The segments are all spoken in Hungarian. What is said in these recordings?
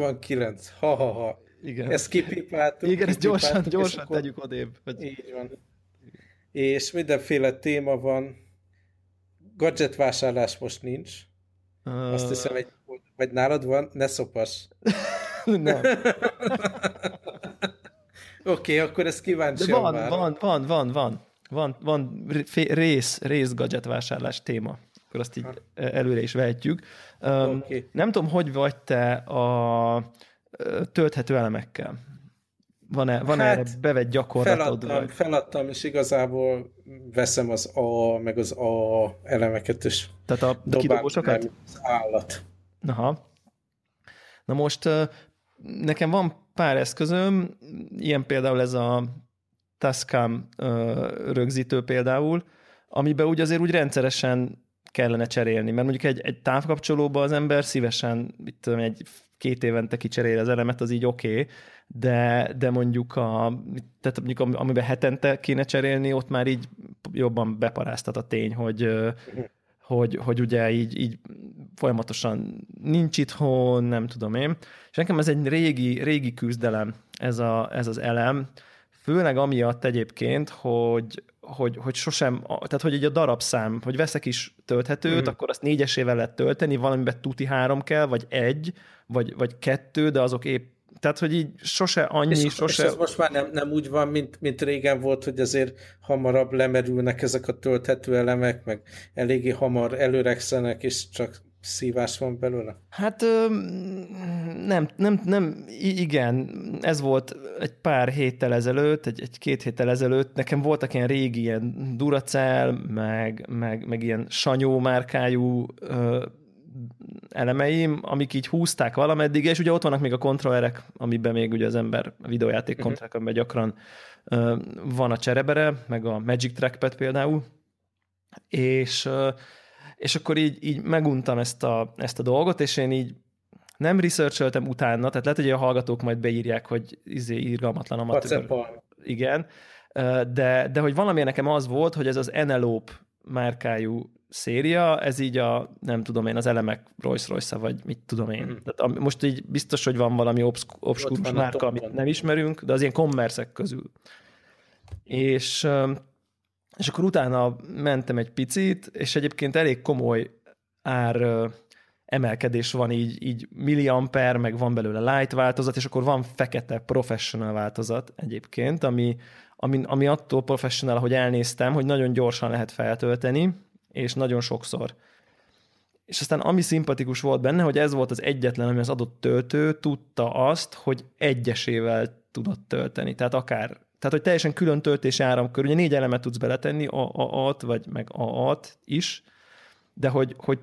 69. Ha-ha-ha. Igen. Ezt kipipáltuk. Igen, ezt gyorsan, gyorsan akkor- tegyük odébb. Hogy... Így van. És mindenféle téma van. Gadget vásárlás most nincs. Azt hiszem, egy, vagy nálad van, ne szopas. Nem. Oké, okay, akkor ezt De kíváncsian van, van, van, van, van. Van, van ré- rész, rész gadget vásárlás téma. Akkor azt így előre is vehetjük. Oké. Nem tudom, hogy vagy te a tölthető elemekkel. Van-e, van Hát, erre bevett gyakorlatod? Feladtam, Vagy? feladtam, és igazából veszem az A, meg az A elemeket, és Tehát a kidobósokat? az állat. Aha. Na most nekem van pár eszközöm, ilyen például ez a Tascam rögzítő például, amiben úgy azért úgy rendszeresen kellene cserélni, mert mondjuk egy, egy távkapcsolóba az ember szívesen, mit tudom, egy két évente kicserél az elemet, az így oké, okay, de, de mondjuk, a, tehát mondjuk am- amiben hetente kéne cserélni, ott már így jobban beparáztat a tény, hogy, ö, hogy, hogy ugye így, így folyamatosan nincs itthon, nem tudom én. És nekem ez egy régi, régi küzdelem, ez, a, ez az elem, főleg amiatt egyébként, hogy, hogy, hogy sosem, tehát hogy így a darabszám, hogy veszek is tölthetőt, Mhm. akkor azt négyesével lehet tölteni, valamiben tuti három kell, vagy egy, vagy, vagy kettő, de azok épp, tehát hogy így sose annyi, És, és sose... ez most már nem, nem úgy van, mint, mint régen volt, hogy azért hamarabb lemerülnek ezek a tölthető elemek, meg eléggé hamar előregszenek, és csak szívás van belőle. Hát nem, nem, nem, igen, ez volt egy pár héttel ezelőtt, egy, egy két héttel ezelőtt, nekem voltak ilyen régi ilyen Duracell, meg, meg, meg ilyen Sanyó márkájú ö, elemeim, amik így húzták valameddig, és ugye ott vannak még a kontrollerek, amiben még ugye az ember a videójáték kontrollerek, amiben gyakran. Ö, van a cserebere, meg a Magic Trackpad például, és és akkor így, így meguntam ezt a, ezt a dolgot, és én így nem researcholtam utána, tehát lehet, hogy a hallgatók majd beírják, hogy izé irgalmatlan amatőr. Igen, de, de hogy valami nekem az volt, hogy ez az Enelope márkájú széria, ez így a, nem tudom én, az elemek rolls royce vagy mit tudom én. Mhm. Tehát am- most így biztos, hogy van valami obszk- obskurus van a márka, amit nem ismerünk, de az ilyen kommerszek közül. És és akkor utána mentem egy picit, és egyébként elég komoly ár emelkedés van így, így milliamper, meg van belőle light változat, és akkor van fekete professional változat egyébként, ami, ami, ami attól professional, hogy elnéztem, hogy nagyon gyorsan lehet feltölteni, és nagyon sokszor. És aztán ami szimpatikus volt benne, hogy ez volt az egyetlen, ami az adott töltő tudta azt, hogy egyesével tudott tölteni. Tehát akár, tehát hogy teljesen külön töltési áramkör, ugye négy elemet tudsz beletenni, A-A-at, vagy meg A-at is, de hogy, hogy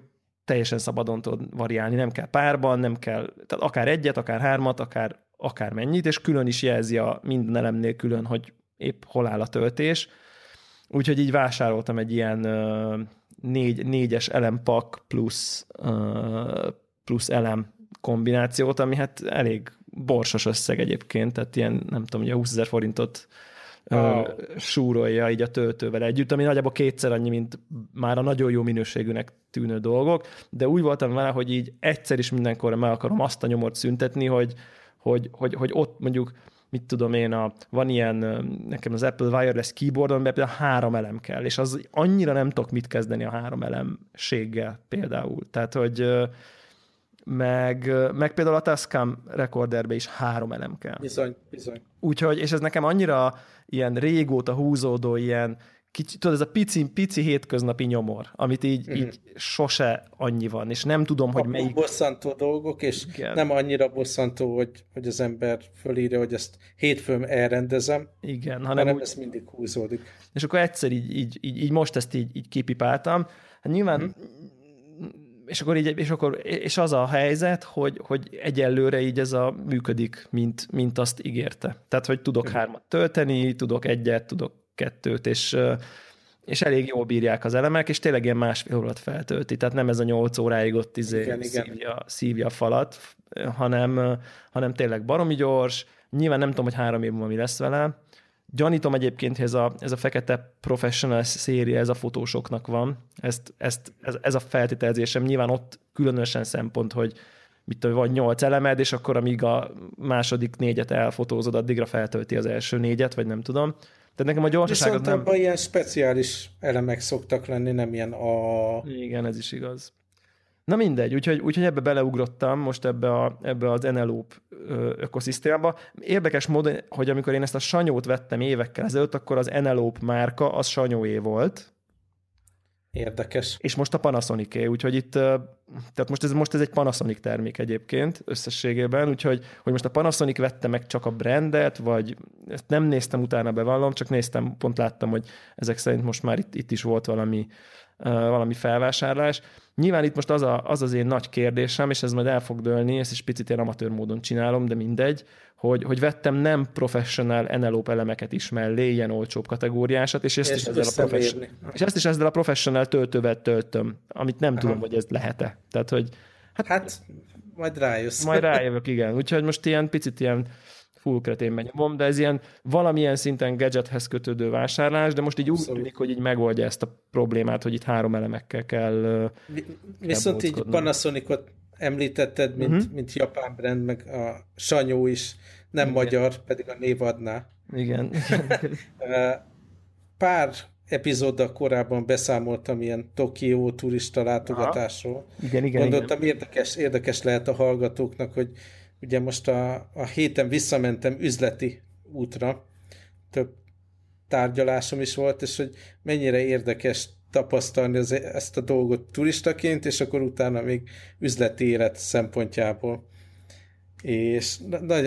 teljesen szabadon tudod variálni, nem kell párban, nem kell, tehát akár egyet, akár hármat, akár, akár mennyit, és külön is jelzi a minden elemnél külön, hogy épp hol áll a töltés. Úgyhogy így vásároltam egy ilyen ö, négy, négyes elempak plusz, ö, plusz elem kombinációt, ami hát elég borsos összeg egyébként, tehát ilyen, nem tudom, ugye 20 ezer forintot wow. súrolja így a töltővel együtt, ami nagyjából kétszer annyi, mint már a nagyon jó minőségűnek tűnő dolgok, de úgy voltam vele, hogy így egyszer is mindenkorra meg akarom azt a nyomort szüntetni, hogy, hogy, hogy, hogy ott mondjuk mit tudom én, a, van ilyen, nekem az Apple Wireless keyboard, amiben például három elem kell, és az annyira nem tudok mit kezdeni a három elemséggel például. Tehát, hogy meg, meg például a Tascam recorderbe is három elem kell. Bizony, bizony. Úgyhogy, és ez nekem annyira ilyen régóta húzódó, ilyen kicsi, tudod, ez a pici, pici hétköznapi nyomor, amit így, Mhm. így sose annyi van, és nem tudom, hogy melyik... bosszantó dolgok, és Igen. nem annyira bosszantó, hogy, hogy az ember fölírja, hogy ezt hétfőn elrendezem, Igen, hanem hanem úgy, ez mindig húzódik. és akkor egyszer így, így, így, így most ezt így, így kipipáltam. Hát nyilván, Mhm. És akkor így, és akkor, és az a helyzet, hogy, hogy egyelőre így ez a működik, mint, mint azt ígérte. Tehát, hogy tudok hármat tölteni, tudok egyet, tudok kettőt, és, és elég jól bírják az elemek, és tényleg ilyen másfél órát feltölti. Tehát nem ez a nyolc óráig ott izé Igen, igen. szívja, szívja a falat, hanem, hanem tényleg baromi gyors. Nyilván nem tudom, hogy három év múlva mi lesz vele. Gyanítom egyébként, hogy ez a, ez a fekete professional széria, ez a fotósoknak van. Ezt, ezt, ez, ez a feltételezésem. Nyilván ott különösen szempont, hogy mit tudom, vagy nyolc elemed, és akkor amíg a második négyet elfotózod, addigra feltölti az első négyet, vagy nem tudom. Tehát nekem a gyorsaság Viszont nem... abban ilyen speciális elemek szoktak lenni, nem ilyen a... Igen, ez is igaz. Na mindegy, úgyhogy, úgyhogy ebbe beleugrottam most ebbe, a, ebbe az Enelope ökoszisztémába. Érdekes módon, hogy amikor én ezt a sanyót vettem évekkel ezelőtt, akkor az Enelope márka az sanyóé volt. Érdekes. És most a Panasonic úgyhogy itt, tehát most ez, most ez egy Panasonic termék egyébként összességében, úgyhogy hogy most a Panasonic vette meg csak a brandet, vagy ezt nem néztem utána, bevallom, csak néztem, pont láttam, hogy ezek szerint most már itt, itt is volt valami, valami felvásárlás. Nyilván itt most az, a, az az én nagy kérdésem, és ez majd el fog dőlni, ezt is picit én amatőr módon csinálom, de mindegy, hogy, hogy vettem nem professional NLOP elemeket is mellé, ilyen olcsóbb kategóriásat, és ezt, és is, ezzel a professional, és ezt is ezzel a professional töltővel töltöm, amit nem Aha. tudom, hogy ez lehet-e. Tehát, hogy hát, hát majd rájössz. Majd rájövök, igen. Úgyhogy most ilyen picit ilyen full kreténben nyomom, de ez ilyen valamilyen szinten gadgethez kötődő vásárlás, de most így úgy tűnik, hogy így megoldja ezt a problémát, hogy itt három elemekkel kell Viszont kell így Panasonicot említetted, mint, uh-huh. mint japán brand, meg a Sanyó is nem Igen. magyar, pedig a név adná. Igen. Pár epizóddal korábban beszámoltam ilyen Tokió turista látogatásról. Aha. Igen, igen, Gondoltam, igen. Érdekes, érdekes lehet a hallgatóknak, hogy ugye most a, a héten visszamentem üzleti útra, több tárgyalásom is volt, és hogy mennyire érdekes tapasztalni az, ezt a dolgot turistaként, és akkor utána még üzleti élet szempontjából. És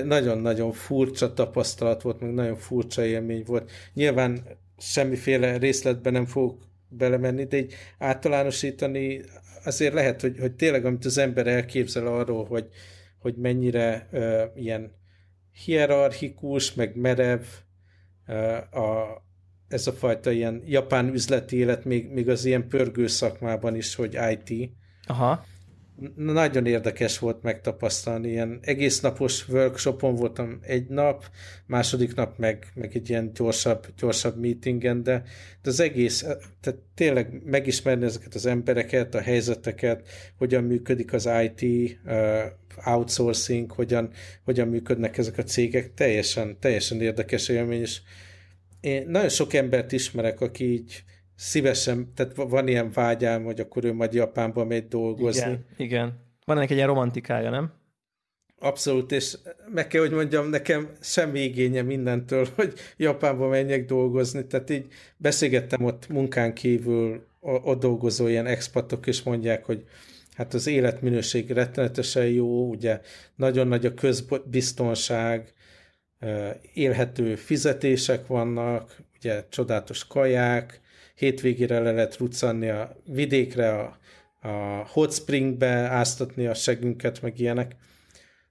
nagyon-nagyon furcsa tapasztalat volt, meg nagyon furcsa élmény volt. Nyilván semmiféle részletben nem fogok belemenni, de így általánosítani azért lehet, hogy, hogy tényleg, amit az ember elképzel arról, hogy, hogy mennyire uh, ilyen hierarchikus, meg merev uh, a, ez a fajta ilyen japán üzleti élet, még, még az ilyen pörgő szakmában is, hogy IT. Aha. Nagyon érdekes volt megtapasztalni, ilyen egész napos workshopon voltam egy nap, második nap meg, meg egy ilyen gyorsabb, gyorsabb meetingen, de, de az egész, tehát tényleg megismerni ezeket az embereket, a helyzeteket, hogyan működik az IT, outsourcing, hogyan, hogyan működnek ezek a cégek, teljesen, teljesen érdekes élmény, és én nagyon sok embert ismerek, aki így szívesen, tehát van ilyen vágyám, hogy akkor ő majd Japánba megy dolgozni. Igen, igen. Van ennek egy ilyen romantikája, nem? Abszolút, és meg kell, hogy mondjam, nekem semmi igénye mindentől, hogy Japánba menjek dolgozni, tehát így beszélgettem ott munkán kívül ott dolgozó ilyen expatok, és mondják, hogy hát az életminőség rettenetesen jó, ugye nagyon nagy a közbiztonság, élhető fizetések vannak, ugye csodálatos kaják, hétvégére le lehet ruccanni a vidékre, a, a hot springbe, áztatni a segünket, meg ilyenek,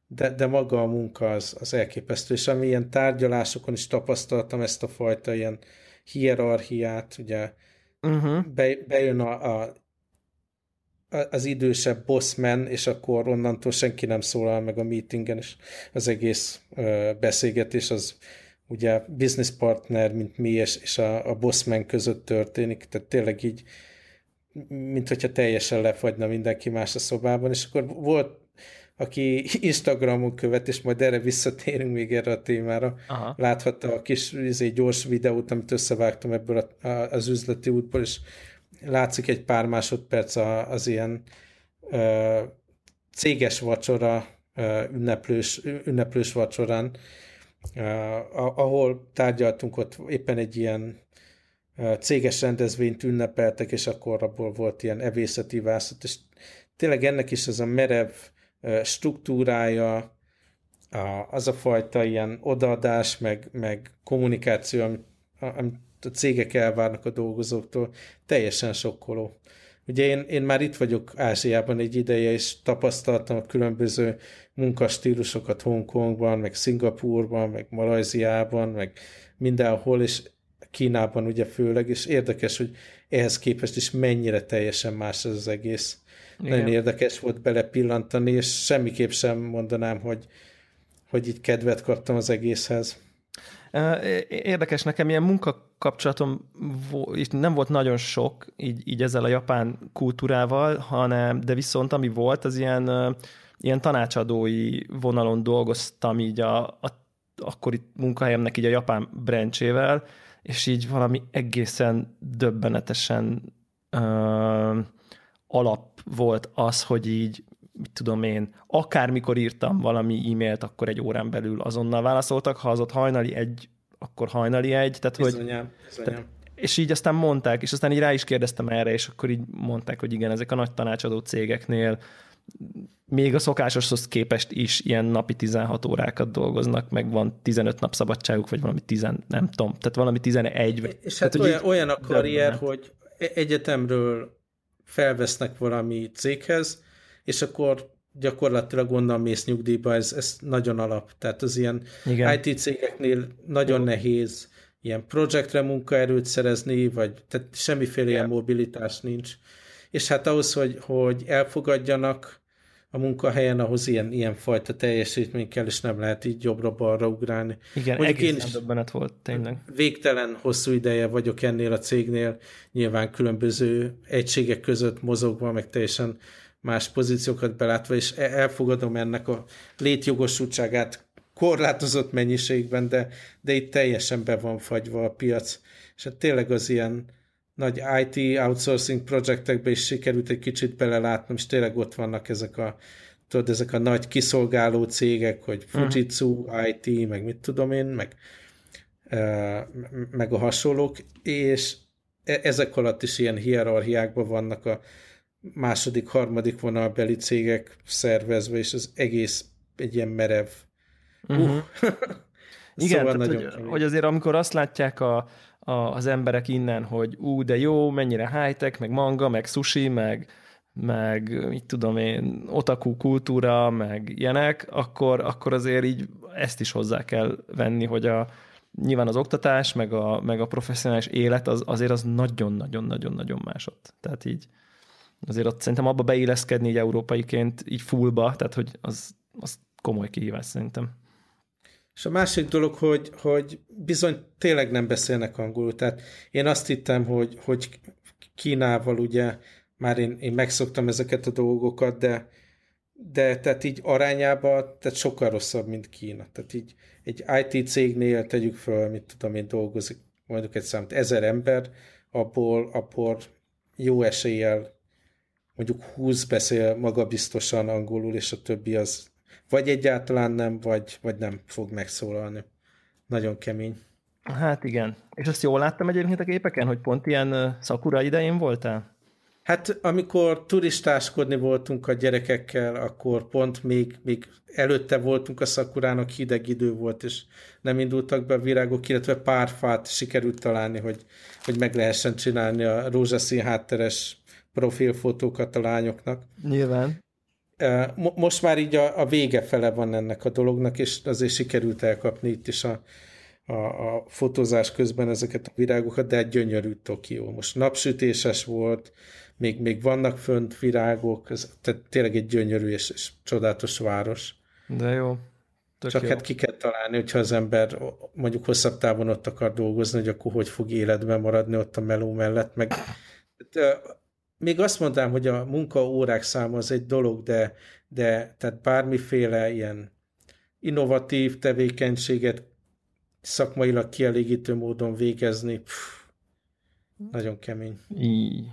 de, de maga a munka az, az elképesztő, és ami ilyen tárgyalásokon is tapasztaltam ezt a fajta ilyen hierarchiát, ugye uh-huh. be, bejön a, a az idősebb bossman, és akkor onnantól senki nem szólal meg a meetingen, és az egész ö, beszélgetés az ugye business partner, mint mi, és, és a, a bossman között történik, tehát tényleg így, mint hogyha teljesen lefagyna mindenki más a szobában, és akkor volt aki Instagramon követ, és majd erre visszatérünk még erre a témára, Aha. láthatta a kis izé, gyors videót, amit összevágtam ebből a, a, az üzleti útból, és látszik egy pár másodperc az ilyen ö, céges vacsora, ö, ünneplős, ünneplős vacsorán, ahol tárgyaltunk, ott éppen egy ilyen céges rendezvényt ünnepeltek, és akkor abból volt ilyen evészeti vászat, és tényleg ennek is ez a merev struktúrája, az a fajta ilyen odaadás, meg, meg kommunikáció, amit, amit a cégek elvárnak a dolgozóktól, teljesen sokkoló. Ugye én, én már itt vagyok Ázsiában egy ideje, és tapasztaltam a különböző munkastílusokat Hongkongban, meg Szingapurban, meg Malajziában, meg mindenhol, és Kínában ugye főleg, és érdekes, hogy ehhez képest is mennyire teljesen más ez az egész. Igen. Nagyon érdekes volt belepillantani, és semmiképp sem mondanám, hogy, hogy így kedvet kaptam az egészhez. Érdekes, nekem ilyen munkakapcsolatom nem volt nagyon sok így, így ezzel a japán kultúrával, hanem, de viszont ami volt, az ilyen ilyen tanácsadói vonalon dolgoztam így a, a akkori munkahelyemnek így a japán branchével, és így valami egészen döbbenetesen ö, alap volt az, hogy így mit tudom én, akármikor írtam valami e-mailt, akkor egy órán belül azonnal válaszoltak, ha az ott hajnali egy, akkor hajnali egy. Tehát, bizonyám, hogy, bizonyám. Tehát, és így aztán mondták, és aztán így rá is kérdeztem erre, és akkor így mondták, hogy igen, ezek a nagy tanácsadó cégeknél még a szokásoshoz képest is ilyen napi 16 órákat dolgoznak, meg van 15 nap szabadságuk, vagy valami 10, nem tudom, tehát valami 11. Vagy, és hát tehát, olyan, olyan a karrier, hogy e- egyetemről felvesznek valami céghez, és akkor gyakorlatilag onnan mész nyugdíjba, ez, ez nagyon alap. Tehát az ilyen Igen. IT cégeknél nagyon Jó. nehéz ilyen projektre munkaerőt szerezni, vagy tehát semmiféle ilyen mobilitás nincs. És hát ahhoz, hogy, hogy elfogadjanak a munkahelyen, ahhoz ilyen, ilyen fajta teljesítmény kell, és nem lehet így jobbra-balra ugrálni. Igen, Mondjuk én is döbbenet volt, tényleg. Végtelen hosszú ideje vagyok ennél a cégnél, nyilván különböző egységek között mozogva, meg teljesen más pozíciókat belátva, és e- elfogadom ennek a létjogosultságát korlátozott mennyiségben, de, de itt teljesen be van fagyva a piac. És hát tényleg az ilyen nagy IT outsourcing projektekbe is sikerült egy kicsit belelátnom, és tényleg ott vannak ezek a tudod, ezek a nagy kiszolgáló cégek, hogy. Fujitsu, uh-huh. IT, meg mit tudom én, meg, meg a hasonlók, és e- ezek alatt is ilyen hierarchiákban vannak a második, harmadik vonalbeli cégek szervezve, és az egész egy ilyen merev. Uh-huh. Uh. Igen, szóval tehát, hogy, hogy azért amikor azt látják a, a, az emberek innen, hogy ú, de jó, mennyire high-tech, meg manga, meg sushi, meg, meg mit tudom én, otaku kultúra, meg ilyenek, akkor, akkor azért így ezt is hozzá kell venni, hogy a, nyilván az oktatás, meg a, meg a professzionális élet az, azért az nagyon-nagyon-nagyon-nagyon másod. Tehát így azért ott szerintem abba beilleszkedni így európaiként, így fullba, tehát hogy az, az komoly kihívás szerintem. És a másik dolog, hogy, hogy bizony tényleg nem beszélnek angolul. Tehát én azt hittem, hogy, hogy Kínával ugye már én, én megszoktam ezeket a dolgokat, de, de tehát így arányában tehát sokkal rosszabb, mint Kína. Tehát így egy IT cégnél tegyük föl, mit tudom én, dolgozik mondjuk egy számot, ezer ember, abból, abból jó eséllyel mondjuk 20 beszél magabiztosan angolul, és a többi az vagy egyáltalán nem, vagy, vagy nem fog megszólalni. Nagyon kemény. Hát igen. És azt jól láttam egyébként a képeken, hogy pont ilyen szakura idején voltál? Hát amikor turistáskodni voltunk a gyerekekkel, akkor pont még, még előtte voltunk a szakurának, hideg idő volt, és nem indultak be a virágok, illetve pár fát sikerült találni, hogy, hogy meg lehessen csinálni a rózsaszín hátteres profilfotókat a lányoknak. Nyilván. Most már így a, a vége fele van ennek a dolognak, és azért sikerült elkapni itt is a, a, a fotózás közben ezeket a virágokat, de egy gyönyörű Tokió. Most napsütéses volt, még, még vannak fönt virágok, ez tehát tényleg egy gyönyörű és, és csodálatos város. De jó. Tök Csak jó. hát ki kell találni, hogyha az ember mondjuk hosszabb távon ott akar dolgozni, hogy akkor hogy fog életben maradni ott a meló mellett, meg még azt mondtam, hogy a munkaórák száma az egy dolog, de, de tehát bármiféle ilyen innovatív tevékenységet szakmailag kielégítő módon végezni, pff, nagyon kemény. I.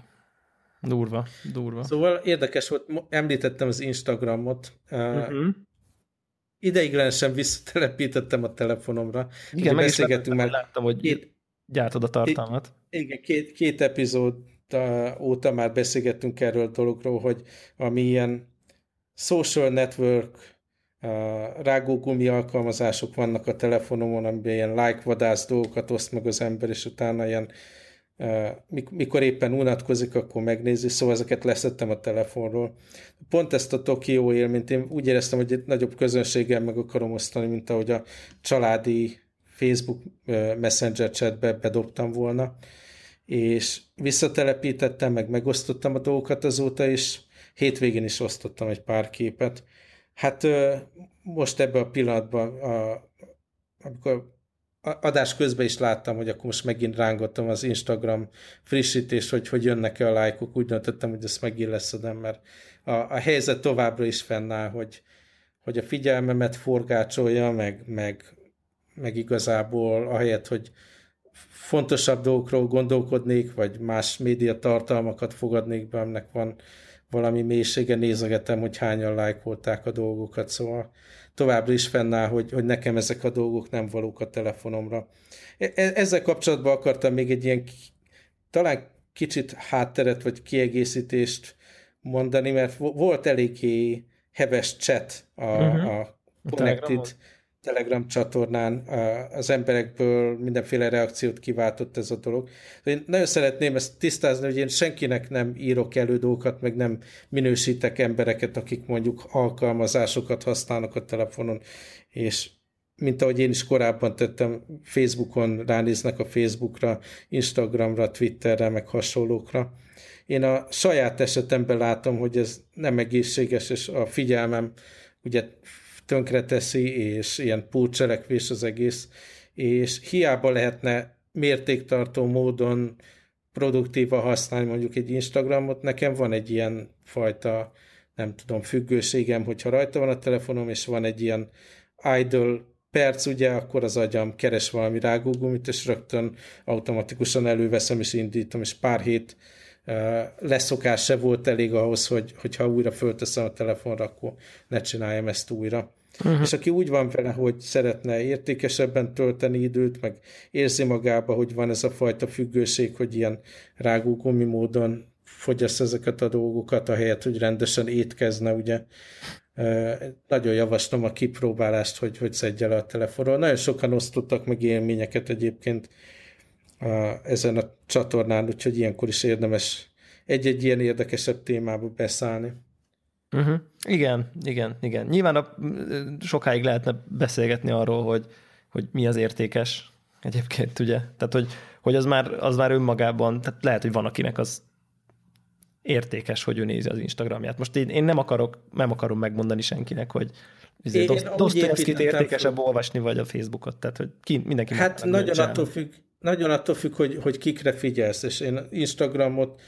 Durva, durva. Szóval érdekes volt, említettem az Instagramot, uh-huh. ideiglenesen visszatelepítettem a telefonomra. Igen, meg beszélgettünk már. Láttam, hogy két, gyártod a tartalmat. Igen, két, két epizód óta már beszélgettünk erről a dologról, hogy ami ilyen social network rágógumi alkalmazások vannak a telefonomon, amiben ilyen like vadász dolgokat oszt meg az ember, és utána ilyen mikor éppen unatkozik, akkor megnézi, szóval ezeket leszettem a telefonról. Pont ezt a Tokió élményt én úgy éreztem, hogy egy nagyobb közönséggel meg akarom osztani, mint ahogy a családi Facebook Messenger chatbe bedobtam volna és visszatelepítettem, meg megosztottam a dolgokat azóta, és hétvégén is osztottam egy pár képet. Hát most ebben a pillanatban, a, amikor adás közben is láttam, hogy akkor most megint rángattam az Instagram frissítést, hogy, hogy jönnek-e a lájkok. Úgy döntöttem, hogy ezt megilleszedem, mert a, a helyzet továbbra is fennáll, hogy, hogy a figyelmemet forgácsolja, meg, meg, meg igazából ahelyett, hogy fontosabb dolgokról gondolkodnék, vagy más média tartalmakat fogadnék be, aminek van valami mélysége, nézegetem, hogy hányan lájkolták a dolgokat, szóval továbbra is fennáll, hogy, hogy nekem ezek a dolgok nem valók a telefonomra. E, e, ezzel kapcsolatban akartam még egy ilyen talán kicsit hátteret vagy kiegészítést mondani, mert volt eléggé heves chat a, uh-huh. a Connected Telegram csatornán az emberekből mindenféle reakciót kiváltott ez a dolog. Én nagyon szeretném ezt tisztázni, hogy én senkinek nem írok elő dolgokat, meg nem minősítek embereket, akik mondjuk alkalmazásokat használnak a telefonon, és mint ahogy én is korábban tettem, Facebookon ránéznek a Facebookra, Instagramra, Twitterre, meg hasonlókra. Én a saját esetemben látom, hogy ez nem egészséges, és a figyelmem ugye tönkreteszi, és ilyen púrcselekvés az egész, és hiába lehetne mértéktartó módon produktíva használni mondjuk egy Instagramot, nekem van egy ilyen fajta, nem tudom, függőségem, hogyha rajta van a telefonom, és van egy ilyen idle perc, ugye, akkor az agyam keres valami rágógumit, és rögtön automatikusan előveszem és indítom, és pár hét leszokás se volt elég ahhoz, hogy, hogyha újra fölteszem a telefonra, akkor ne csináljam ezt újra. Uh-huh. És aki úgy van vele, hogy szeretne értékesebben tölteni időt, meg érzi magába, hogy van ez a fajta függőség, hogy ilyen rágógumi módon fogyaszt ezeket a dolgokat, ahelyett, hogy rendesen étkezne, ugye. Nagyon javaslom a kipróbálást, hogy, hogy szedje le a telefonról. Nagyon sokan osztottak meg élményeket egyébként a, ezen a csatornán, úgyhogy ilyenkor is érdemes egy-egy ilyen érdekesebb témába beszállni. Uh-huh. Igen, igen, igen. Nyilván a, sokáig lehetne beszélgetni arról, hogy, hogy mi az értékes egyébként, ugye? Tehát, hogy, hogy az, már, az már önmagában, tehát lehet, hogy van akinek az értékes, hogy ő nézi az Instagramját. Most én, én nem akarok, nem akarom megmondani senkinek, hogy izé Dostoyevskit értékesebb olvasni, vagy a Facebookot, tehát hogy ki, mindenki Hát nagyon attól függ, nagyon attól függ, hogy, hogy kikre figyelsz, és én Instagramot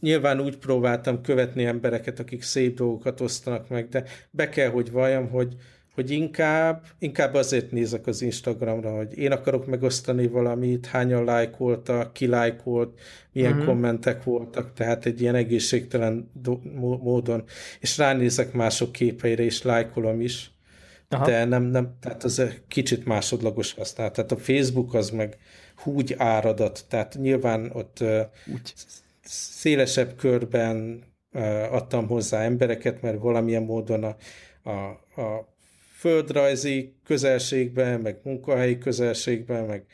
nyilván úgy próbáltam követni embereket, akik szép dolgokat osztanak meg, de be kell, hogy valljam, hogy, hogy inkább, inkább azért nézek az Instagramra, hogy én akarok megosztani valamit, hányan lájkoltak, ki lájkolt, milyen uh-huh. kommentek voltak, tehát egy ilyen egészségtelen do- módon, és ránézek mások képeire, és lájkolom is, Aha. de nem, nem, tehát az kicsit másodlagos használat. Tehát a Facebook az meg húgy áradat, tehát nyilván ott úgy. szélesebb körben adtam hozzá embereket, mert valamilyen módon a, a, a földrajzi közelségben, meg munkahelyi közelségben, meg,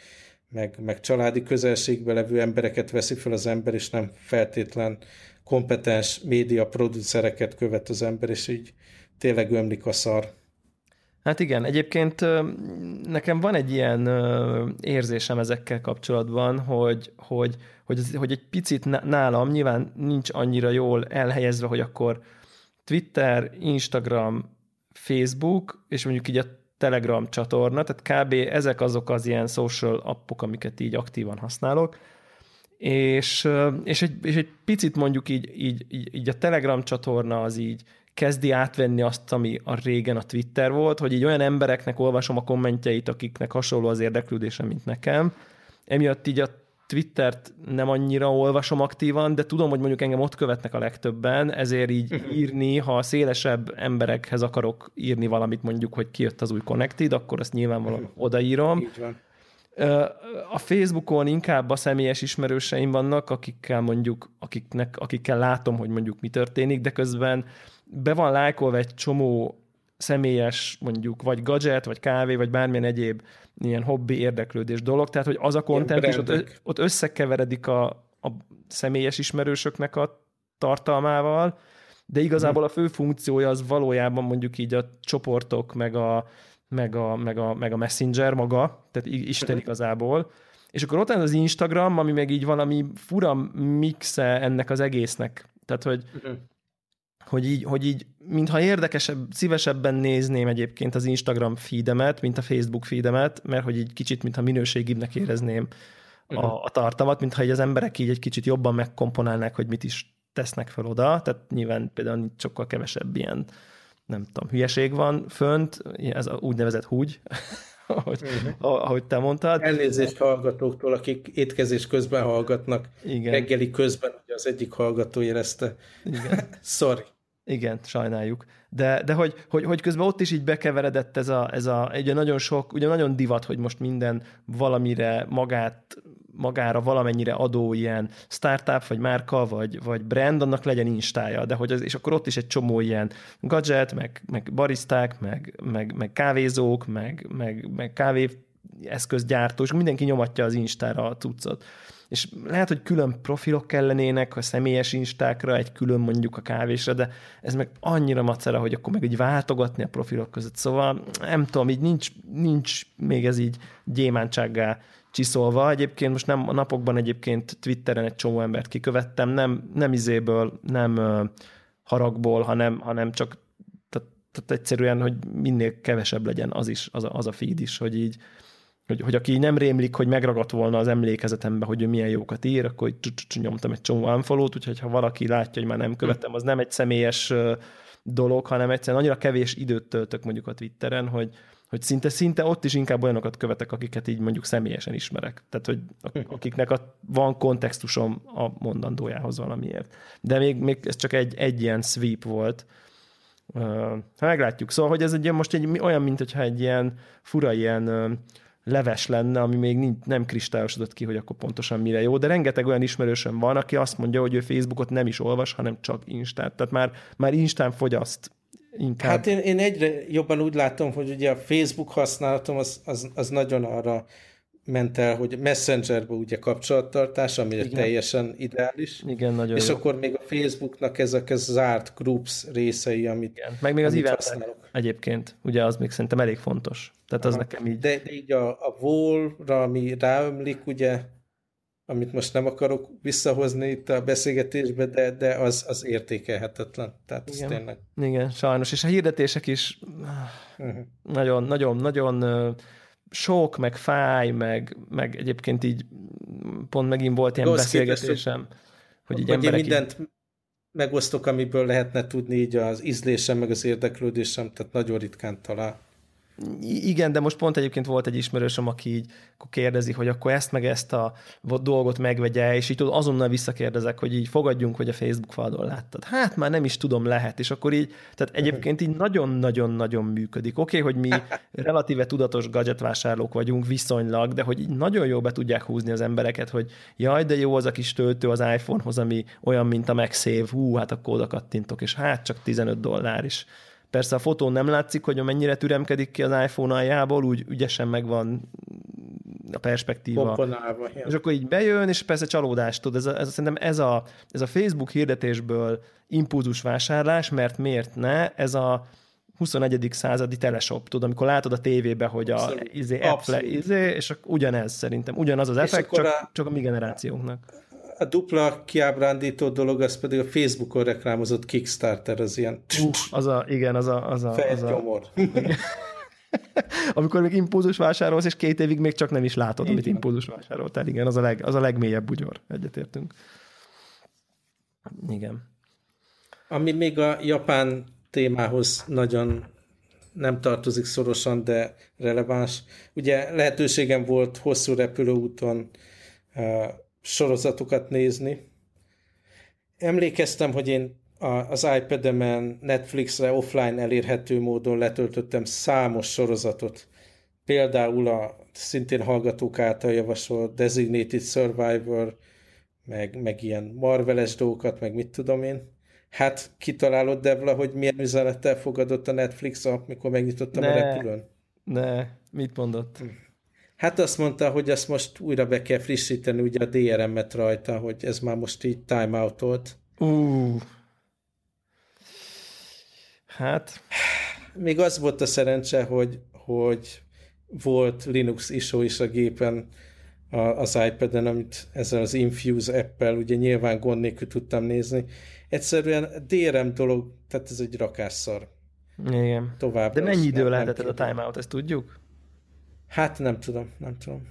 meg, meg családi közelségben levő embereket veszi fel az ember, és nem feltétlen kompetens média producereket követ az ember, és így tényleg ömlik a szar. Hát igen, egyébként nekem van egy ilyen érzésem ezekkel kapcsolatban, hogy, hogy, hogy, hogy egy picit nálam nyilván nincs annyira jól elhelyezve, hogy akkor Twitter, Instagram, Facebook, és mondjuk így a Telegram csatorna, tehát kb. ezek azok az ilyen social appok, amiket így aktívan használok, és, és, egy, és egy picit mondjuk így, így, így, így a Telegram csatorna az így kezdi átvenni azt, ami a régen a Twitter volt, hogy így olyan embereknek olvasom a kommentjeit, akiknek hasonló az érdeklődése, mint nekem. Emiatt így a Twittert nem annyira olvasom aktívan, de tudom, hogy mondjuk engem ott követnek a legtöbben, ezért így írni, ha szélesebb emberekhez akarok írni valamit, mondjuk, hogy kijött az új Connected, akkor azt nyilvánvalóan odaírom. Így van. A Facebookon inkább a személyes ismerőseim vannak, akikkel mondjuk, akiknek, akikkel látom, hogy mondjuk mi történik, de közben be van lájkolva egy csomó személyes, mondjuk, vagy gadget, vagy kávé, vagy bármilyen egyéb ilyen hobbi érdeklődés dolog, tehát, hogy az a content, és ott, ott összekeveredik a, a személyes ismerősöknek a tartalmával, de igazából a fő funkciója az valójában mondjuk így a csoportok, meg a, meg a, meg a, meg a messenger maga, tehát Isten mhm. igazából. És akkor ott van az Instagram, ami meg így valami fura mixe ennek az egésznek. Tehát, hogy, uh-huh hogy így, hogy így mintha érdekesebb, szívesebben nézném egyébként az Instagram feedemet, mint a Facebook feedemet, mert hogy így kicsit, mintha minőségibbnek érezném a, uh-huh. a tartalmat, mintha így az emberek így egy kicsit jobban megkomponálnák, hogy mit is tesznek fel oda, tehát nyilván például sokkal kevesebb ilyen, nem tudom, hülyeség van fönt, ez a úgynevezett húgy, ahogy, uh-huh. ahogy te mondtad. Elnézést hallgatóktól, akik étkezés közben hallgatnak, Igen. reggeli közben, hogy az egyik hallgató érezte. Igen. Sorry. Igen, sajnáljuk. De, de hogy, hogy, hogy közben ott is így bekeveredett ez a, ez a ugye nagyon sok, ugye nagyon divat, hogy most minden valamire magát, magára valamennyire adó ilyen startup, vagy márka, vagy, vagy brand, annak legyen instája, de hogy az, és akkor ott is egy csomó ilyen gadget, meg, meg bariszták, meg, meg, meg kávézók, meg, meg, meg kávé eszközgyártó, és mindenki nyomatja az instára a cuccot és lehet, hogy külön profilok kellenének a személyes instákra, egy külön mondjuk a kávésra, de ez meg annyira macera, hogy akkor meg így váltogatni a profilok között. Szóval nem tudom, így nincs, nincs még ez így gyémántsággá csiszolva. Egyébként most nem a napokban egyébként Twitteren egy csomó embert kikövettem, nem, nem izéből, nem haragból, hanem, hanem csak tehát egyszerűen, hogy minél kevesebb legyen az is, az a, az a feed is, hogy így hogy, hogy aki nem rémlik, hogy megragadt volna az emlékezetembe, hogy ő milyen jókat ír, akkor nyomtam egy csomó unfollow úgyhogy ha valaki látja, hogy már nem követem, az nem egy személyes dolog, hanem egyszerűen annyira kevés időt töltök mondjuk a Twitteren, hogy, hogy szinte, szinte ott is inkább olyanokat követek, akiket így mondjuk személyesen ismerek. Tehát, hogy akiknek a, van kontextusom a mondandójához valamiért. De még, még ez csak egy, egy ilyen sweep volt. Ha meglátjuk. Szóval, hogy ez egy most egy olyan, mint hogyha egy ilyen fura ilyen leves lenne, ami még nem kristályosodott ki, hogy akkor pontosan mire jó, de rengeteg olyan ismerősöm van, aki azt mondja, hogy ő Facebookot nem is olvas, hanem csak Instát. Tehát már, már Instán fogyaszt inkább. Hát én, én egyre jobban úgy látom, hogy ugye a Facebook használatom az, az, az nagyon arra ment el, hogy Messengerbe ugye kapcsolattartás, ami Igen. teljesen ideális. Igen, nagyon És jó. akkor még a Facebooknak ezek a zárt groups részei, amit Igen. Meg még az eventek egyébként, ugye az még szerintem elég fontos. Tehát az Aha. nekem így... De, de így a, a wall-ra, ami ráömlik, ugye, amit most nem akarok visszahozni itt a beszélgetésbe, de, de az, az értékelhetetlen. Tehát Igen. tényleg... Igen, sajnos. És a hirdetések is uh-huh. nagyon, nagyon, nagyon sok, meg fáj, meg, meg egyébként így pont megint volt ilyen Rossz beszélgetésem, képest, hogy így emberek mindent így... megosztok, amiből lehetne tudni így az ízlésem, meg az érdeklődésem, tehát nagyon ritkán talál. Igen, de most pont egyébként volt egy ismerősöm, aki így akkor kérdezi, hogy akkor ezt meg ezt a dolgot megvegye, és így tudod, azonnal visszakérdezek, hogy így fogadjunk, hogy a Facebook faldon láttad. Hát már nem is tudom, lehet. És akkor így, tehát egyébként így nagyon-nagyon-nagyon működik. Oké, okay, hogy mi relatíve tudatos gadget vásárlók vagyunk viszonylag, de hogy így nagyon jól be tudják húzni az embereket, hogy jaj, de jó az a kis töltő az iPhone-hoz, ami olyan, mint a MagSafe, hú, hát akkor oda kattintok, és hát csak 15 dollár is Persze a fotón nem látszik, hogy mennyire türemkedik ki az iPhone aljából, úgy ügyesen megvan a perspektíva. És akkor így bejön, és persze csalódást tud. Ez, a, ez szerintem ez a, ez a Facebook hirdetésből impulzus vásárlás, mert miért ne, ez a 21. századi teleshop, tudod, amikor látod a tévébe, hogy a izé, Apple, izé, és ugyanez szerintem, ugyanaz az effekt, csak, a, csak a mi generációnknak a dupla kiábrándító dolog, az pedig a Facebookon reklámozott Kickstarter, az ilyen... Uh, az a, igen, az a... Az a, az a Amikor még impulzus vásárolsz, és két évig még csak nem is látod, igen. amit impulzus vásároltál. Igen, az a, leg, az a legmélyebb bugyor. Egyetértünk. Igen. Ami még a japán témához nagyon nem tartozik szorosan, de releváns. Ugye lehetőségem volt hosszú repülőúton sorozatokat nézni. Emlékeztem, hogy én az iPad-emen Netflixre offline elérhető módon letöltöttem számos sorozatot. Például a szintén hallgatók által javasolt Designated Survivor, meg, meg ilyen marveles dolgokat, meg mit tudom én. Hát kitalálod, Devla, hogy milyen üzenettel fogadott a Netflix app, mikor megnyitottam ne, a repülőn? Ne, mit mondott? Hm. Hát azt mondta, hogy ezt most újra be kell frissíteni, ugye a DRM-et rajta, hogy ez már most így timeoutolt. Uh. Hát... Még az volt a szerencse, hogy, hogy volt Linux ISO is a gépen, az iPad-en, amit ezzel az Infuse app ugye nyilván gond nélkül tudtam nézni. Egyszerűen DRM dolog, tehát ez egy rakásszar. Igen. Tovább. De mennyi idő lehetett a timeout, ezt tudjuk? Hát nem tudom, nem tudom.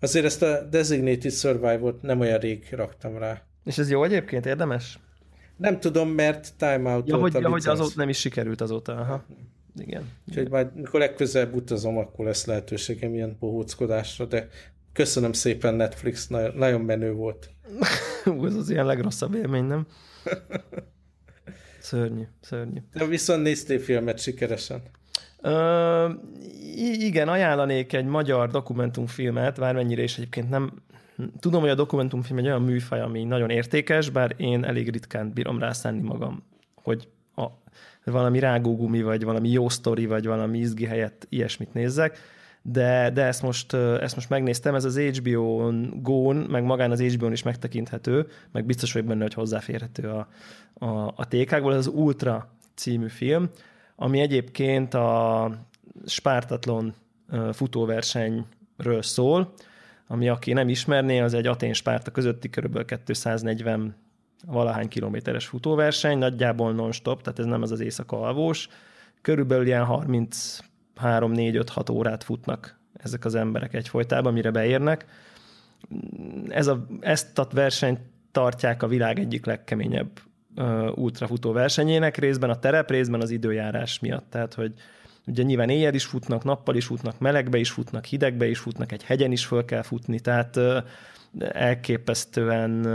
Azért ezt a Designated Survival-t nem olyan rég raktam rá. És ez jó egyébként, érdemes? Nem tudom, mert timeout ja, hogy, ja, hogy azóta nem is sikerült azóta. Aha. Igen. Úgyhogy majd, mikor legközelebb utazom, akkor lesz lehetőségem ilyen bohóckodásra, de köszönöm szépen Netflix, nagyon, nagyon menő volt. Ez az ilyen legrosszabb élmény, nem? Szörnyű, szörnyű. De viszont néztél filmet sikeresen? Igen, ajánlanék egy magyar dokumentumfilmet, bármennyire is egyébként nem... Tudom, hogy a dokumentumfilm egy olyan műfaj, ami nagyon értékes, bár én elég ritkán bírom rászánni magam, hogy a, valami rágógumi, vagy valami jó sztori, vagy valami izgi helyett ilyesmit nézzek, de, de ezt, most, ezt most megnéztem, ez az HBO-n, Go-n, meg magán az HBO-n is megtekinthető, meg biztos vagyok benne, hogy hozzáférhető a, a, a TK-ból, ez az Ultra című film, ami egyébként a Spártatlon futóversenyről szól, ami aki nem ismerné, az egy Atén-Spárta közötti körülbelül 240 valahány kilométeres futóverseny, nagyjából non-stop, tehát ez nem az az éjszaka alvós. Körülbelül ilyen 33-4-5-6 órát futnak ezek az emberek egyfolytában, mire beérnek. Ez a, ezt a versenyt tartják a világ egyik legkeményebb ultrafutó versenyének, részben a terep, részben az időjárás miatt. Tehát, hogy ugye nyilván éjjel is futnak, nappal is futnak, melegbe is futnak, hidegbe is futnak, egy hegyen is föl kell futni, tehát elképesztően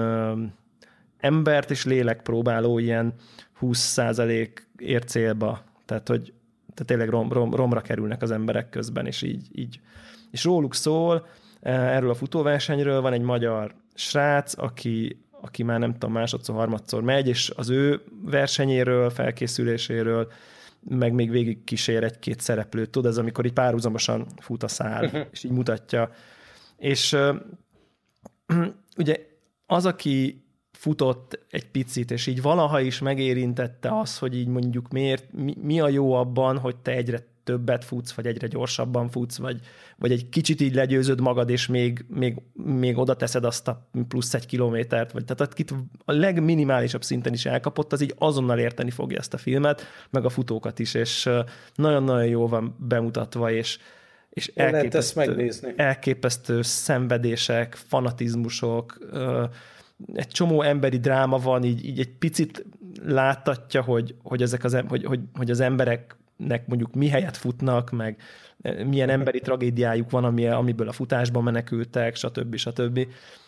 embert és lélek próbáló ilyen 20% ér célba. Tehát, hogy tehát tényleg rom, rom, romra kerülnek az emberek közben, és így, így. És róluk szól, erről a futóversenyről van egy magyar srác, aki aki már nem tudom, másodszor, harmadszor megy, és az ő versenyéről, felkészüléséről, meg még végig kísér egy-két szereplőt, tudod, ez amikor így párhuzamosan fut a szál, uh-huh. és így mutatja. És ugye az, aki futott egy picit, és így valaha is megérintette az, hogy így mondjuk miért, mi, mi a jó abban, hogy te egyre többet futsz, vagy egyre gyorsabban futsz, vagy, vagy egy kicsit így legyőzöd magad, és még, még, még oda teszed azt a plusz egy kilométert, vagy tehát akit a legminimálisabb szinten is elkapott, az így azonnal érteni fogja ezt a filmet, meg a futókat is, és nagyon-nagyon jó van bemutatva, és, és elképesztő, elképesztő szenvedések, fanatizmusok, egy csomó emberi dráma van, így, így egy picit láttatja, hogy, hogy, ezek az, hogy, hogy, hogy az emberek nek mondjuk mi helyet futnak, meg eh, milyen emberi tragédiájuk van, ami, amiből a futásban menekültek, stb. stb.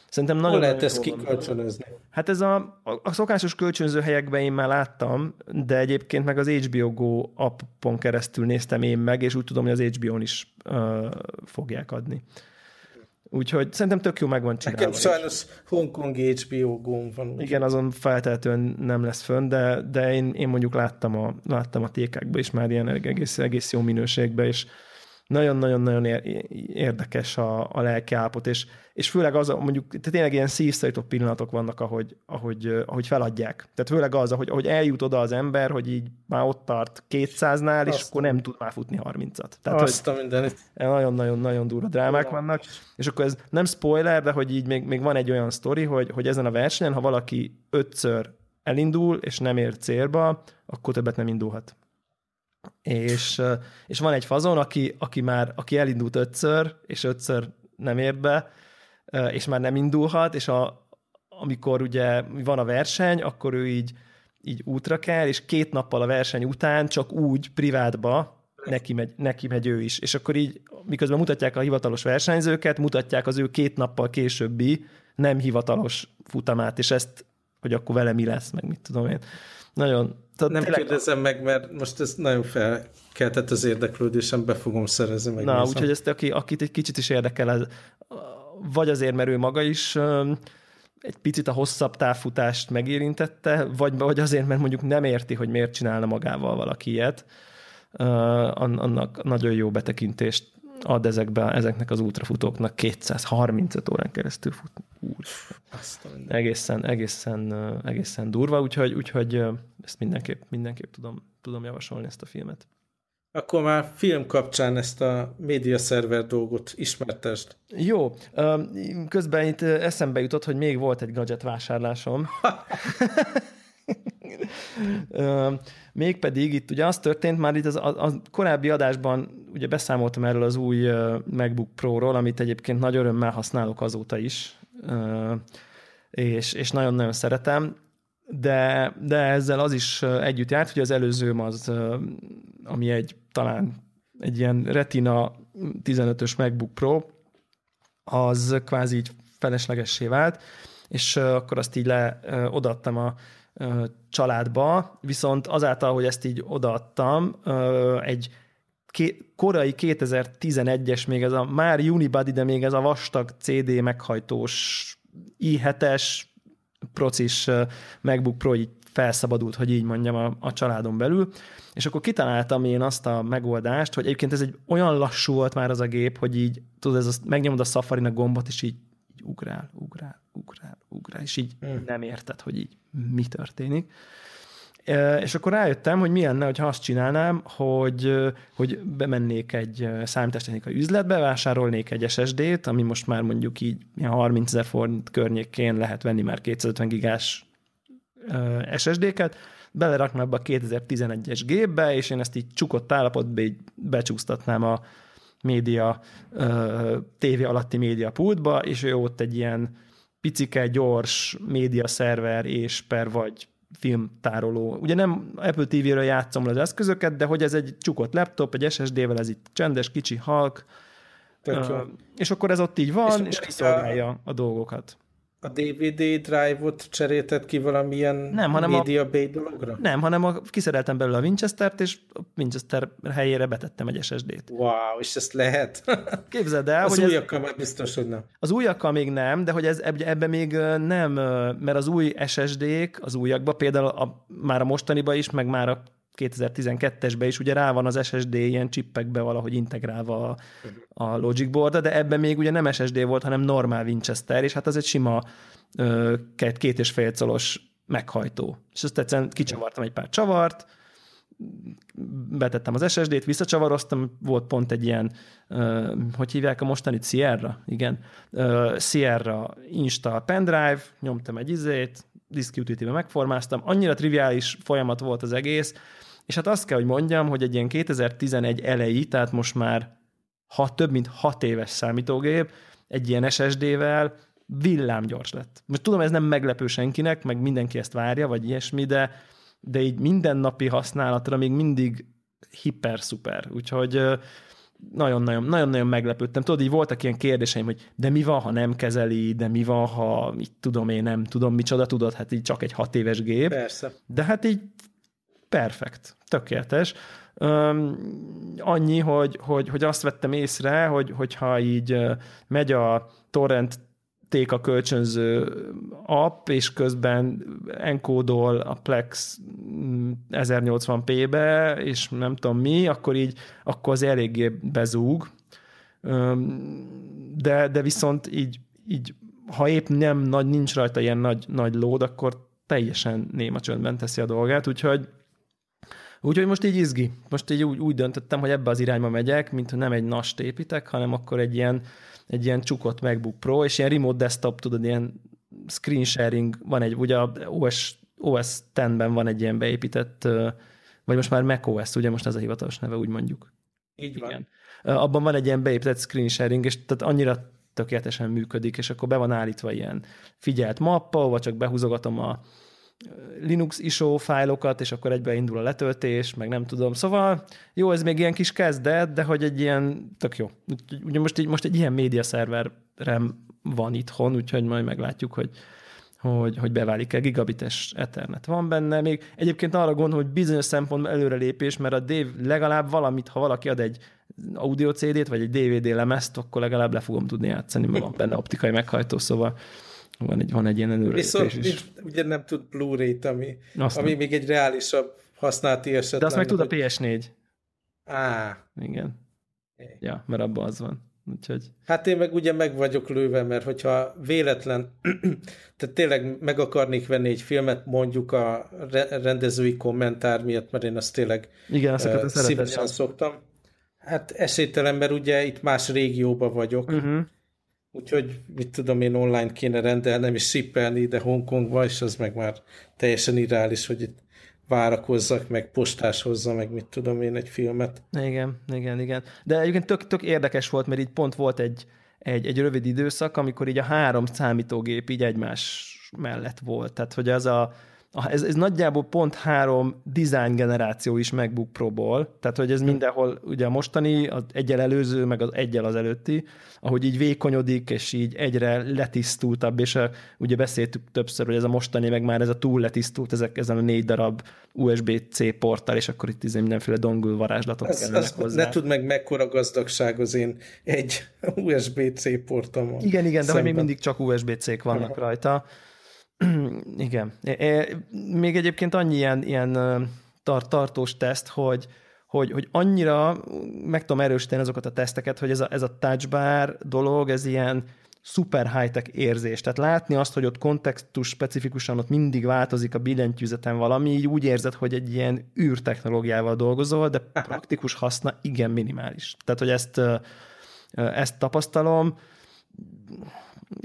Szerintem nagyon Hol lehet ezt kikölcsönözni? Hát ez a, a szokásos kölcsönző helyekben én már láttam, de egyébként meg az HBO Go appon keresztül néztem én meg, és úgy tudom, hogy az HBO-n is uh, fogják adni. Úgyhogy szerintem tök jó meg van csinálva. Nekem sajnos Hongkong HBO gomb van. Igen, azon feltehetően nem lesz fönn, de, de én, én mondjuk láttam a, láttam a tékákba is már ilyen egész, egész jó minőségben, és nagyon-nagyon-nagyon érdekes a, a lelkiállapot, és, és főleg az, mondjuk tehát tényleg ilyen szívszorító pillanatok vannak, ahogy, ahogy, ahogy feladják. Tehát főleg az, ahogy, ahogy eljut oda az ember, hogy így már ott tart 200-nál, és akkor nem tud már futni 30-at. Tehát, Azt a mindenit. Nagyon-nagyon-nagyon durva drámák vannak, és akkor ez nem spoiler, de hogy így még, még van egy olyan sztori, hogy, hogy ezen a versenyen, ha valaki ötször elindul, és nem ér célba, akkor többet nem indulhat és, és van egy fazon, aki, aki már aki elindult ötször, és ötször nem ért be, és már nem indulhat, és a, amikor ugye van a verseny, akkor ő így, így útra kell, és két nappal a verseny után csak úgy privátba neki megy, neki megy ő is. És akkor így, miközben mutatják a hivatalos versenyzőket, mutatják az ő két nappal későbbi nem hivatalos futamát, és ezt, hogy akkor vele mi lesz, meg mit tudom én. Nagyon, tehát nem tényleg... kérdezem meg, mert most ez nagyon felkeltett az érdeklődésem, be fogom szerezni. meg. Na, úgyhogy ezt, aki, akit egy kicsit is érdekel, ez, vagy azért, mert ő maga is egy picit a hosszabb távfutást megérintette, vagy, vagy azért, mert mondjuk nem érti, hogy miért csinálna magával valaki ilyet, annak nagyon jó betekintést ad ezekbe, ezeknek az ultrafutóknak 235 órán keresztül futni. Úr, egészen, egészen, egészen durva, úgyhogy, úgyhogy ezt mindenképp, mindenképp tudom, tudom javasolni ezt a filmet. Akkor már film kapcsán ezt a média szerver dolgot ismertest. Jó, közben itt eszembe jutott, hogy még volt egy gadget vásárlásom. Mégpedig itt ugye az történt, már itt az, a, a korábbi adásban ugye beszámoltam erről az új MacBook Pro-ról, amit egyébként nagy örömmel használok azóta is, és, és nagyon-nagyon szeretem, de, de ezzel az is együtt járt, hogy az előzőm az, ami egy talán egy ilyen Retina 15-ös MacBook Pro, az kvázi így feleslegessé vált, és akkor azt így le odaadtam a családba, viszont azáltal, hogy ezt így odaadtam, egy korai 2011-es, még ez a már Unibody, de még ez a vastag CD meghajtós i7-es procis MacBook Pro így felszabadult, hogy így mondjam, a, a családon belül, és akkor kitaláltam én azt a megoldást, hogy egyébként ez egy olyan lassú volt már az a gép, hogy így, tudod, ez a, megnyomod a safari gombot, és így, így ugrál, ugrál, ugrál, ugrál, és így hmm. nem érted, hogy így mi történik. És akkor rájöttem, hogy mi lenne, ha azt csinálnám, hogy, hogy bemennék egy számítástechnikai üzletbe, vásárolnék egy SSD-t, ami most már mondjuk így 30 ezer forint környékén lehet venni már 250 gigás SSD-ket, beleraknám ebbe a 2011-es gépbe, és én ezt így csukott állapotban így becsúsztatnám a média, tévé alatti média pultba, és ő ott egy ilyen picike, gyors média szerver és per vagy filmtároló. Ugye nem Apple TV-ről játszom az eszközöket, de hogy ez egy csukott laptop, egy SSD-vel, ez itt csendes, kicsi, halk, uh, és akkor ez ott így van, és, és kiszolgálja a, a dolgokat a DVD drive-ot cserélted ki valamilyen nem, hanem Media a, Bay dologra? Nem, hanem a, kiszereltem belőle a Winchester-t, és a Winchester helyére betettem egy SSD-t. Wow, és ezt lehet? Képzeld el, az hogy újakkal már biztos, hogy nem. Az újakkal még nem, de hogy ez ebben még nem, mert az új SSD-k, az újakban, például a, már a mostaniba is, meg már a 2012-esben is ugye rá van az SSD ilyen csippekbe valahogy integrálva a, a Logic board de ebben még ugye nem SSD volt, hanem normál Winchester, és hát az egy sima két, két és fél colos meghajtó. És azt egyszerűen kicsavartam egy pár csavart, betettem az SSD-t, visszacsavaroztam, volt pont egy ilyen, uh, hogy hívják a mostani Sierra? Igen. Uh, Sierra Insta pendrive, nyomtam egy izét, disk utility megformáztam, annyira triviális folyamat volt az egész, és hát azt kell, hogy mondjam, hogy egy ilyen 2011 elejé, tehát most már hat, több mint hat éves számítógép, egy ilyen SSD-vel villámgyors lett. Most tudom, ez nem meglepő senkinek, meg mindenki ezt várja, vagy ilyesmi, de, de így mindennapi használatra még mindig hiper-szuper. Úgyhogy nagyon-nagyon, nagyon-nagyon meglepődtem. Tudod, így voltak ilyen kérdéseim, hogy de mi van, ha nem kezeli, de mi van, ha mit tudom én, nem tudom, micsoda tudod, hát így csak egy hat éves gép. Persze. De hát így perfekt, tökéletes. Um, annyi, hogy, hogy, hogy azt vettem észre, hogy, hogyha így megy a torrent a kölcsönző app, és közben enkódol a Plex 1080p-be, és nem tudom mi, akkor így, akkor az eléggé bezúg. De, de viszont így, így ha épp nem nagy, nincs rajta ilyen nagy, nagy lód, akkor teljesen néma csöndben teszi a dolgát, úgyhogy Úgyhogy most így izgi. Most így úgy, úgy döntöttem, hogy ebbe az irányba megyek, mint nem egy nast építek, hanem akkor egy ilyen, egy ilyen csukott MacBook Pro, és ilyen remote desktop, tudod, ilyen screen sharing, van egy, ugye OS, OS 10-ben van egy ilyen beépített, vagy most már macOS, ugye most ez a hivatalos neve, úgy mondjuk. Így van. Igen. Abban van egy ilyen beépített screen sharing, és tehát annyira tökéletesen működik, és akkor be van állítva ilyen figyelt mappa, vagy csak behúzogatom a, Linux ISO fájlokat, és akkor egybe indul a letöltés, meg nem tudom. Szóval jó, ez még ilyen kis kezdet, de hogy egy ilyen, tök jó. Ugye most, most egy ilyen média szerverem van itthon, úgyhogy majd meglátjuk, hogy, hogy, hogy beválik-e, gigabites Ethernet van benne. Még egyébként arra gondol, hogy bizonyos szempontból előrelépés, mert a Dave legalább valamit, ha valaki ad egy audio CD-t, vagy egy DVD lemezt, akkor legalább le fogom tudni játszani, mert van benne optikai meghajtó, szóval van egy, van egy ilyen előre. Viszont is. ugye nem tud Blu-ray-t, ami, ami még egy reálisabb használati eset. De azt meg tud a PS4. Á. Igen. Okay. Ja, mert abban az van. Úgyhogy... Hát én meg ugye meg vagyok lőve, mert hogyha véletlen, tehát tényleg meg akarnék venni egy filmet, mondjuk a rendezői kommentár miatt, mert én azt tényleg Igen, uh, szívesen szoktam. Hát esélytelen, mert ugye itt más régióban vagyok, uh-huh. Úgyhogy mit tudom én online kéne rendelnem és shippelni ide Hongkongba, és az meg már teljesen irreális, hogy itt várakozzak, meg postás hozza, meg mit tudom én egy filmet. Igen, igen, igen. De egyébként tök, tök érdekes volt, mert így pont volt egy, egy, egy rövid időszak, amikor így a három számítógép így egymás mellett volt. Tehát, hogy ez a, ez, ez nagyjából pont három design generáció is MacBook Pro-ból, tehát hogy ez mindenhol ugye a mostani, az egyel előző, meg az egyel az előtti, ahogy így vékonyodik, és így egyre letisztultabb, és a, ugye beszéltük többször, hogy ez a mostani, meg már ez a túl letisztult, ezek, ezen a négy darab USB-C porttal, és akkor itt izé mindenféle dongle varázslatok az, kellenek az hozzá. Ne tud meg mekkora gazdagság az én egy USB-C portom. Igen, igen, de hogy még mindig csak USB-C-k vannak Aha. rajta Igen. Még egyébként annyi ilyen, ilyen tart, tartós teszt, hogy, hogy, hogy annyira meg tudom erősíteni azokat a teszteket, hogy ez a, ez a touchbar dolog, ez ilyen szuper high-tech érzés. Tehát látni azt, hogy ott kontextus specifikusan ott mindig változik a billentyűzeten valami, így úgy érzed, hogy egy ilyen űrtechnológiával dolgozol, de praktikus haszna igen minimális. Tehát, hogy ezt, ezt tapasztalom,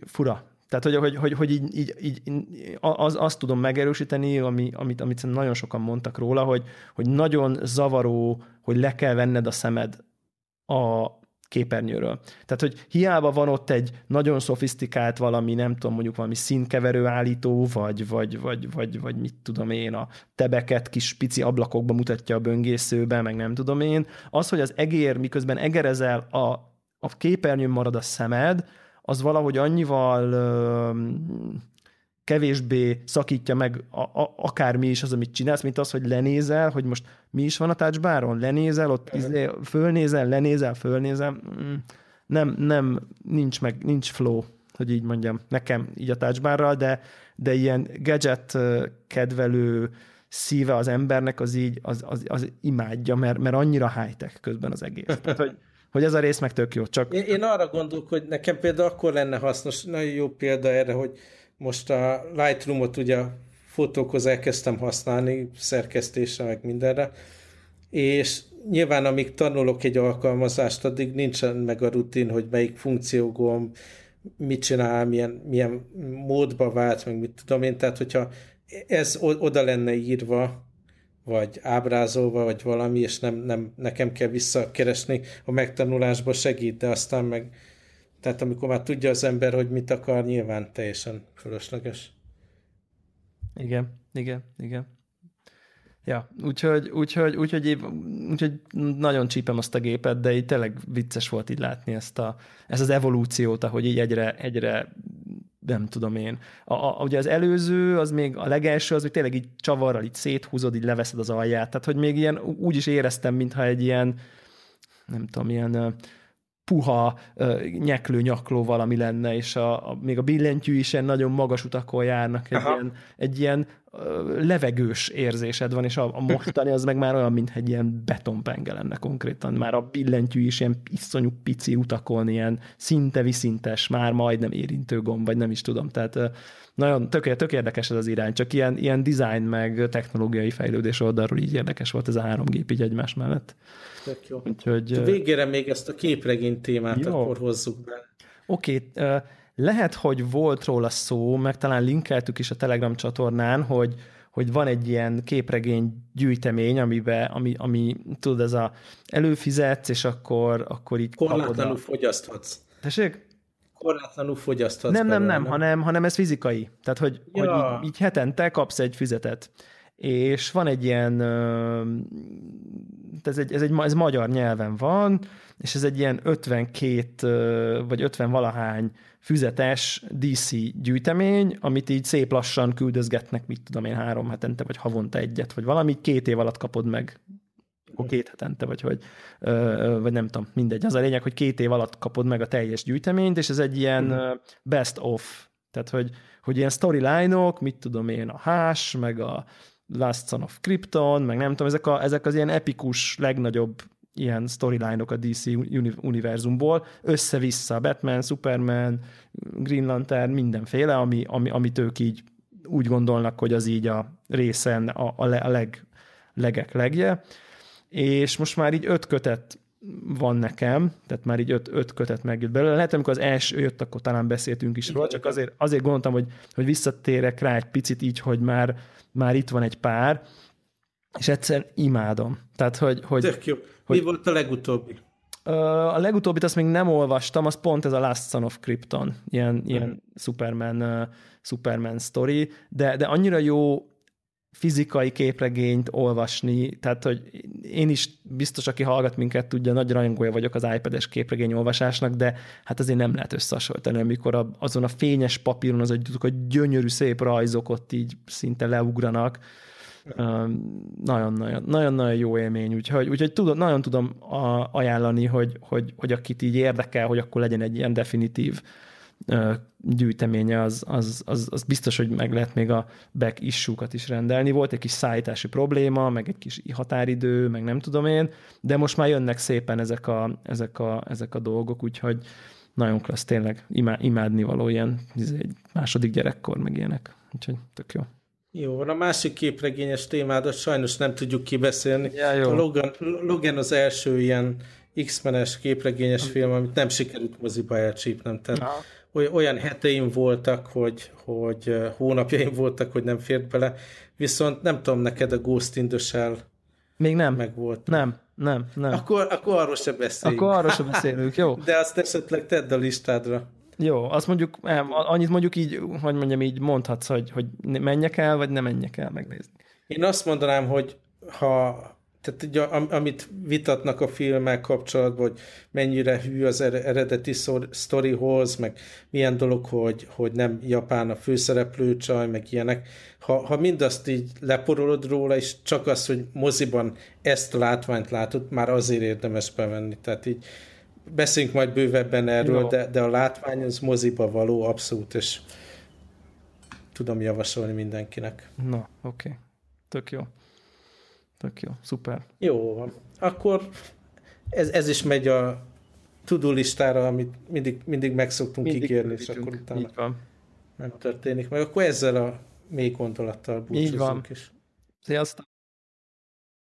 fura. Tehát, hogy, hogy, hogy, hogy így, így, így az, azt tudom megerősíteni, ami, amit, amit nagyon sokan mondtak róla, hogy, hogy nagyon zavaró, hogy le kell venned a szemed a képernyőről. Tehát, hogy hiába van ott egy nagyon szofisztikált valami, nem tudom, mondjuk valami színkeverő állító, vagy, vagy, vagy, vagy, vagy mit tudom én, a tebeket kis pici ablakokba mutatja a böngészőbe, meg nem tudom én. Az, hogy az egér miközben egerezel, a, a képernyőn marad a szemed, az valahogy annyival ö, kevésbé szakítja meg a, a, akármi is az, amit csinálsz, mint az, hogy lenézel, hogy most mi is van a touchbaron, lenézel, ott izé, fölnézel, lenézel, fölnézel, mm, nem, nem, nincs meg, nincs flow, hogy így mondjam, nekem így a touchbarral, de, de ilyen gadget kedvelő szíve az embernek az így, az, az, az imádja, mert, mert annyira high-tech közben az egész. Tehát, hogy hogy ez a rész meg tök jó. Csak... Én, én arra gondolok, hogy nekem például akkor lenne hasznos, nagyon jó példa erre, hogy most a Lightroom-ot ugye fotókhoz elkezdtem használni, szerkesztésre, meg mindenre, és nyilván amíg tanulok egy alkalmazást, addig nincsen meg a rutin, hogy melyik funkciógom, mit csinál, milyen, milyen módba vált, meg mit tudom én, tehát hogyha ez oda lenne írva, vagy ábrázolva, vagy valami, és nem, nem nekem kell visszakeresni a megtanulásba segít, de aztán meg, tehát amikor már tudja az ember, hogy mit akar, nyilván teljesen fölösleges. Igen, igen, igen. Ja, úgyhogy, úgyhogy, úgyhogy, úgyhogy nagyon csípem azt a gépet, de így tényleg vicces volt így látni ezt, a, ezt az evolúciót, ahogy így egyre, egyre nem tudom én. A, a, ugye az előző, az még a legelső, az hogy tényleg így csavarral így széthúzod, így leveszed az alját. Tehát, hogy még ilyen úgy is éreztem, mintha egy ilyen, nem tudom, ilyen puha, nyeklő nyakló valami lenne, és a, a, még a billentyű is ilyen nagyon magas utakon járnak, egy ilyen, egy ilyen levegős érzésed van, és a, a mostani az meg már olyan, mintha egy ilyen betonpenge lenne konkrétan. Már a billentyű is ilyen iszonyú pici utakon, ilyen szinte viszintes, már majdnem érintő gomb, vagy nem is tudom. Tehát nagyon tök, tök érdekes ez az irány, csak ilyen, ilyen design meg technológiai fejlődés oldalról így érdekes volt ez a három gép így egymás mellett. Tök jó. Úgyhogy, Végére még ezt a képregény témát jó. akkor hozzuk be. Oké, okay, lehet, hogy volt róla szó, meg talán linkeltük is a Telegram csatornán, hogy, hogy van egy ilyen képregény gyűjtemény, amiben, ami, ami tudod, ez a előfizetsz, és akkor, akkor így Korlátlanul a... fogyaszthatsz. Tessék? Korlátlanul fogyaszthatsz. Nem, nem, nem, hanem, hanem ez fizikai. Tehát, hogy, ja. hogy így, így hetente kapsz egy füzetet és van egy ilyen, ez egy, ez egy ez magyar nyelven van, és ez egy ilyen 52 vagy 50 valahány füzetes DC gyűjtemény, amit így szép lassan küldözgetnek, mit tudom én, három hetente, vagy havonta egyet, vagy valami, két év alatt kapod meg akkor két hetente, vagy hogy, vagy nem tudom, mindegy. Az a lényeg, hogy két év alatt kapod meg a teljes gyűjteményt, és ez egy ilyen hmm. best of, tehát hogy, hogy ilyen storyline-ok, mit tudom én, a Hás, meg a Last Son of Krypton, meg nem tudom, ezek, a, ezek az ilyen epikus, legnagyobb ilyen storyline-ok a DC univerzumból, össze-vissza, Batman, Superman, Green Lantern, mindenféle, ami, ami, amit ők így úgy gondolnak, hogy az így a részen a, a, a leg, legek legje, és most már így öt kötet van nekem, tehát már így öt, öt kötet megjött belőle. Lehet, amikor az első jött, akkor talán beszéltünk is róla, csak azért, azért gondoltam, hogy, hogy visszatérek rá egy picit így, hogy már, már itt van egy pár, és egyszer imádom. Tehát, hogy... hogy Tök jó. Hogy, Mi volt a legutóbbi? A legutóbbit azt még nem olvastam, az pont ez a Last Son of Krypton, ilyen, uh-huh. ilyen Superman, uh, Superman story, de, de annyira jó fizikai képregényt olvasni, tehát hogy én is biztos, aki hallgat minket, tudja, nagy rajongója vagyok az iPad-es képregény olvasásnak, de hát azért nem lehet összehasonlítani, amikor a, azon a fényes papíron az, hogy a gyönyörű szép rajzok ott így szinte leugranak, nagyon-nagyon jó élmény, úgyhogy, úgyhogy tudom, nagyon tudom ajánlani, hogy, hogy, hogy akit így érdekel, hogy akkor legyen egy ilyen definitív gyűjteménye, az, az, az, az biztos, hogy meg lehet még a back issue is rendelni. Volt egy kis szállítási probléma, meg egy kis határidő, meg nem tudom én, de most már jönnek szépen ezek a, ezek a, ezek a dolgok, úgyhogy nagyon klassz, tényleg imádni való ilyen izé, egy második gyerekkor, meg ilyenek. Úgyhogy tök jó. Jó, van a másik képregényes témádat sajnos nem tudjuk kibeszélni. Ja, jó. A Logan, Logan az első ilyen X-menes képregényes film, amit nem sikerült moziba elcsípnem. Tehát Na. olyan heteim voltak, hogy, hogy hónapjaim voltak, hogy nem fért bele. Viszont nem tudom, neked a Ghost in the Shell még nem. Meg volt. Nem, nem, nem. Akkor, akkor arról sem beszélünk. Akkor arról sem beszélünk, jó. De azt esetleg tedd a listádra. Jó, azt mondjuk, annyit mondjuk így, hogy mondjam, így mondhatsz, hogy, hogy menjek el, vagy nem menjek el megnézni. Én azt mondanám, hogy ha tehát ugye, amit vitatnak a filmmel kapcsolatban, hogy mennyire hű az eredeti sztorihoz, meg milyen dolog, hogy, hogy nem Japán a főszereplő csaj, meg ilyenek. Ha, ha mindazt így leporolod róla, és csak az, hogy moziban ezt a látványt látod, már azért érdemes bevenni. Tehát így beszéljünk majd bővebben erről, de, de a látvány az moziba való abszolút, és tudom javasolni mindenkinek. Na, oké. Okay. Tök jó. Tök jó. Szuper. Jó van. Akkor ez, ez is megy a tudó listára, amit mindig, mindig meg szoktunk mindig ígérni, és akkor utána Így van. nem történik meg. Akkor ezzel a mély gondolattal búcsúzunk is. Sziasztok!